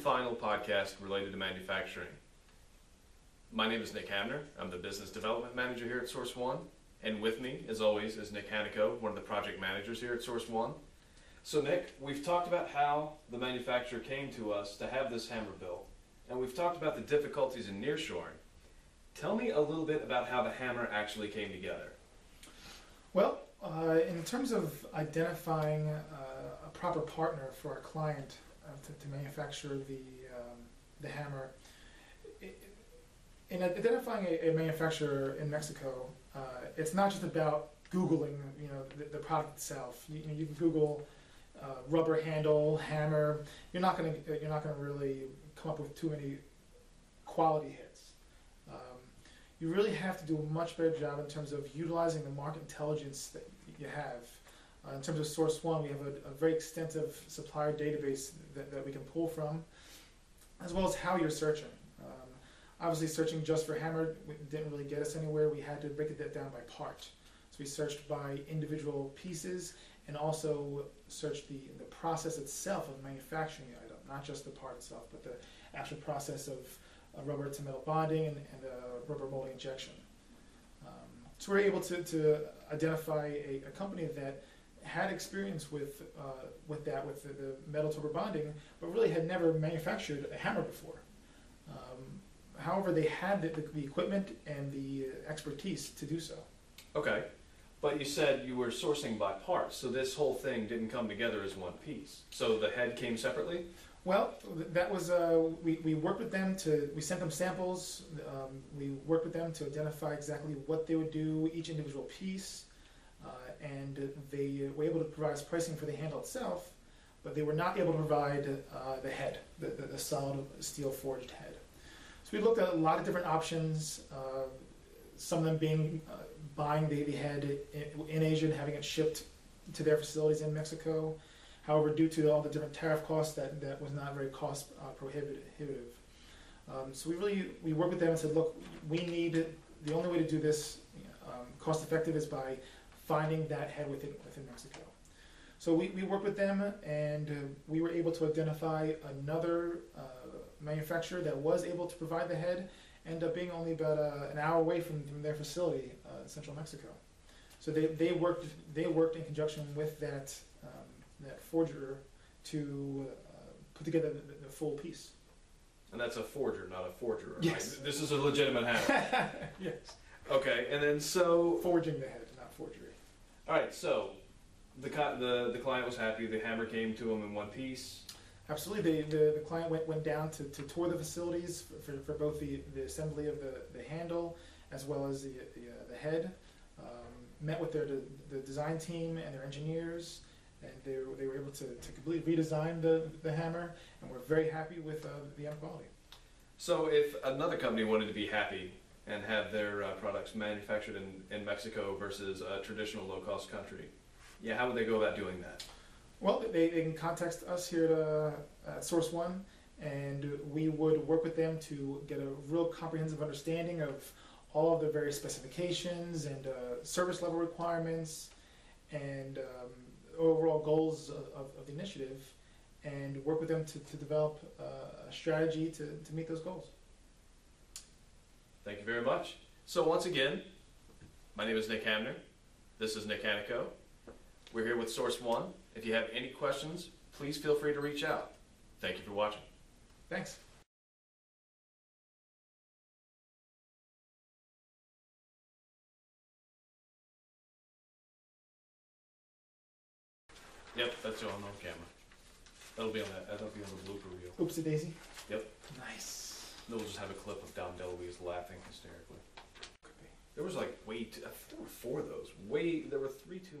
final podcast related to manufacturing. My name is Nick Hamner. I'm the business development manager here at Source One. And with me, as always, is Nick Haneiko, one of the project managers here at Source One. So, Nick, we've talked about how the manufacturer came to us to have this hammer built, and we've talked about the difficulties in nearshoring. Tell me a little bit about how the hammer actually came together. Well, uh, in terms of identifying uh, a proper partner for our client uh, to, to manufacture the, um, the hammer, in identifying a, a manufacturer in Mexico, uh, it's not just about Googling, you know, the, the product itself. You, you, know, you can Google uh, rubber handle, hammer. You're not going to you're not going to really come up with too many quality hits. Um, you really have to do a much better job in terms of utilizing the market intelligence that you have. Uh, in terms of Source One, we have a, a very extensive supplier database that, that, we can pull from, as well as how you're searching. Um, obviously, searching just for hammer didn't really get us anywhere. We had to break it down by part. So we searched by individual pieces and also searched the, the process itself of manufacturing the item, not just the part itself, but the actual process of uh, rubber to metal bonding and, and uh, rubber molding injection. Um, so we're able to, to identify a, a company that had experience with uh, with that, with the, the, metal to rubber bonding, but really had never manufactured a hammer before. Um, however, they had the, the, the, equipment and the expertise to do so. Okay, but you said you were sourcing by parts, so this whole thing didn't come together as one piece. So the head came separately. Well, that was uh, we, we worked with them to we sent them samples. Um, we worked with them to identify exactly what they would do each individual piece, and they were able to provide us pricing for the handle itself, but they were not able to provide uh, the head, the, the, the, solid steel forged head. So we looked at a lot of different options. Uh, some of them being uh, buying the, the head in, in Asia and having it shipped to their facilities in Mexico. However, due to all the different tariff costs, that, that was not very cost uh, prohibitive. Um, so we really we worked with them and said, look, we need the only way to do this um, cost effective is by finding that head within within Mexico. So we, we worked with them and uh, we were able to identify another uh, manufacturer that was able to provide the head, end up being only about uh, an hour away from, from their facility uh, in central Mexico. So they, they worked they worked in conjunction with that um, that forger to uh, put together the, the, full piece. And that's a forger, not a forger. Right? Yes. This is a legitimate hammer. yes. Okay, and then so forging the head, not forgery. All right, so the the the client was happy. The hammer came to him in one piece. Absolutely. The, the, the client went, went down to, to tour the facilities for, for, for both the, the assembly of the, the handle as well as the, the, uh, the head. Um, met with their the design team and their engineers, and they were, they were able to, to completely redesign the, the hammer, and we're very happy with uh, the end quality. So, if another company wanted to be happy and have their uh, products manufactured in, in Mexico versus a traditional low cost country, yeah, how would they go about doing that? Well, they, they can contact us here at, uh, Source One, and we would work with them to get a real comprehensive understanding of all of the various specifications and uh, service level requirements and um, overall goals of, of, of, the initiative, and work with them to, to develop uh, a strategy to, to meet those goals. Thank you very much. So, once again, my name is Nick Hamner. This is Nick Haneiko. We're here with Source One. If you have any questions, please feel free to reach out. Thank you for watching. Thanks. Yep, that's on on camera. That'll be on that. That'll be on the blooper reel. Oopsie daisy. Yep. Nice. Then we'll just have a clip of Dom DeLuise laughing hysterically. There was like way too, there were four of those. Way there were three too.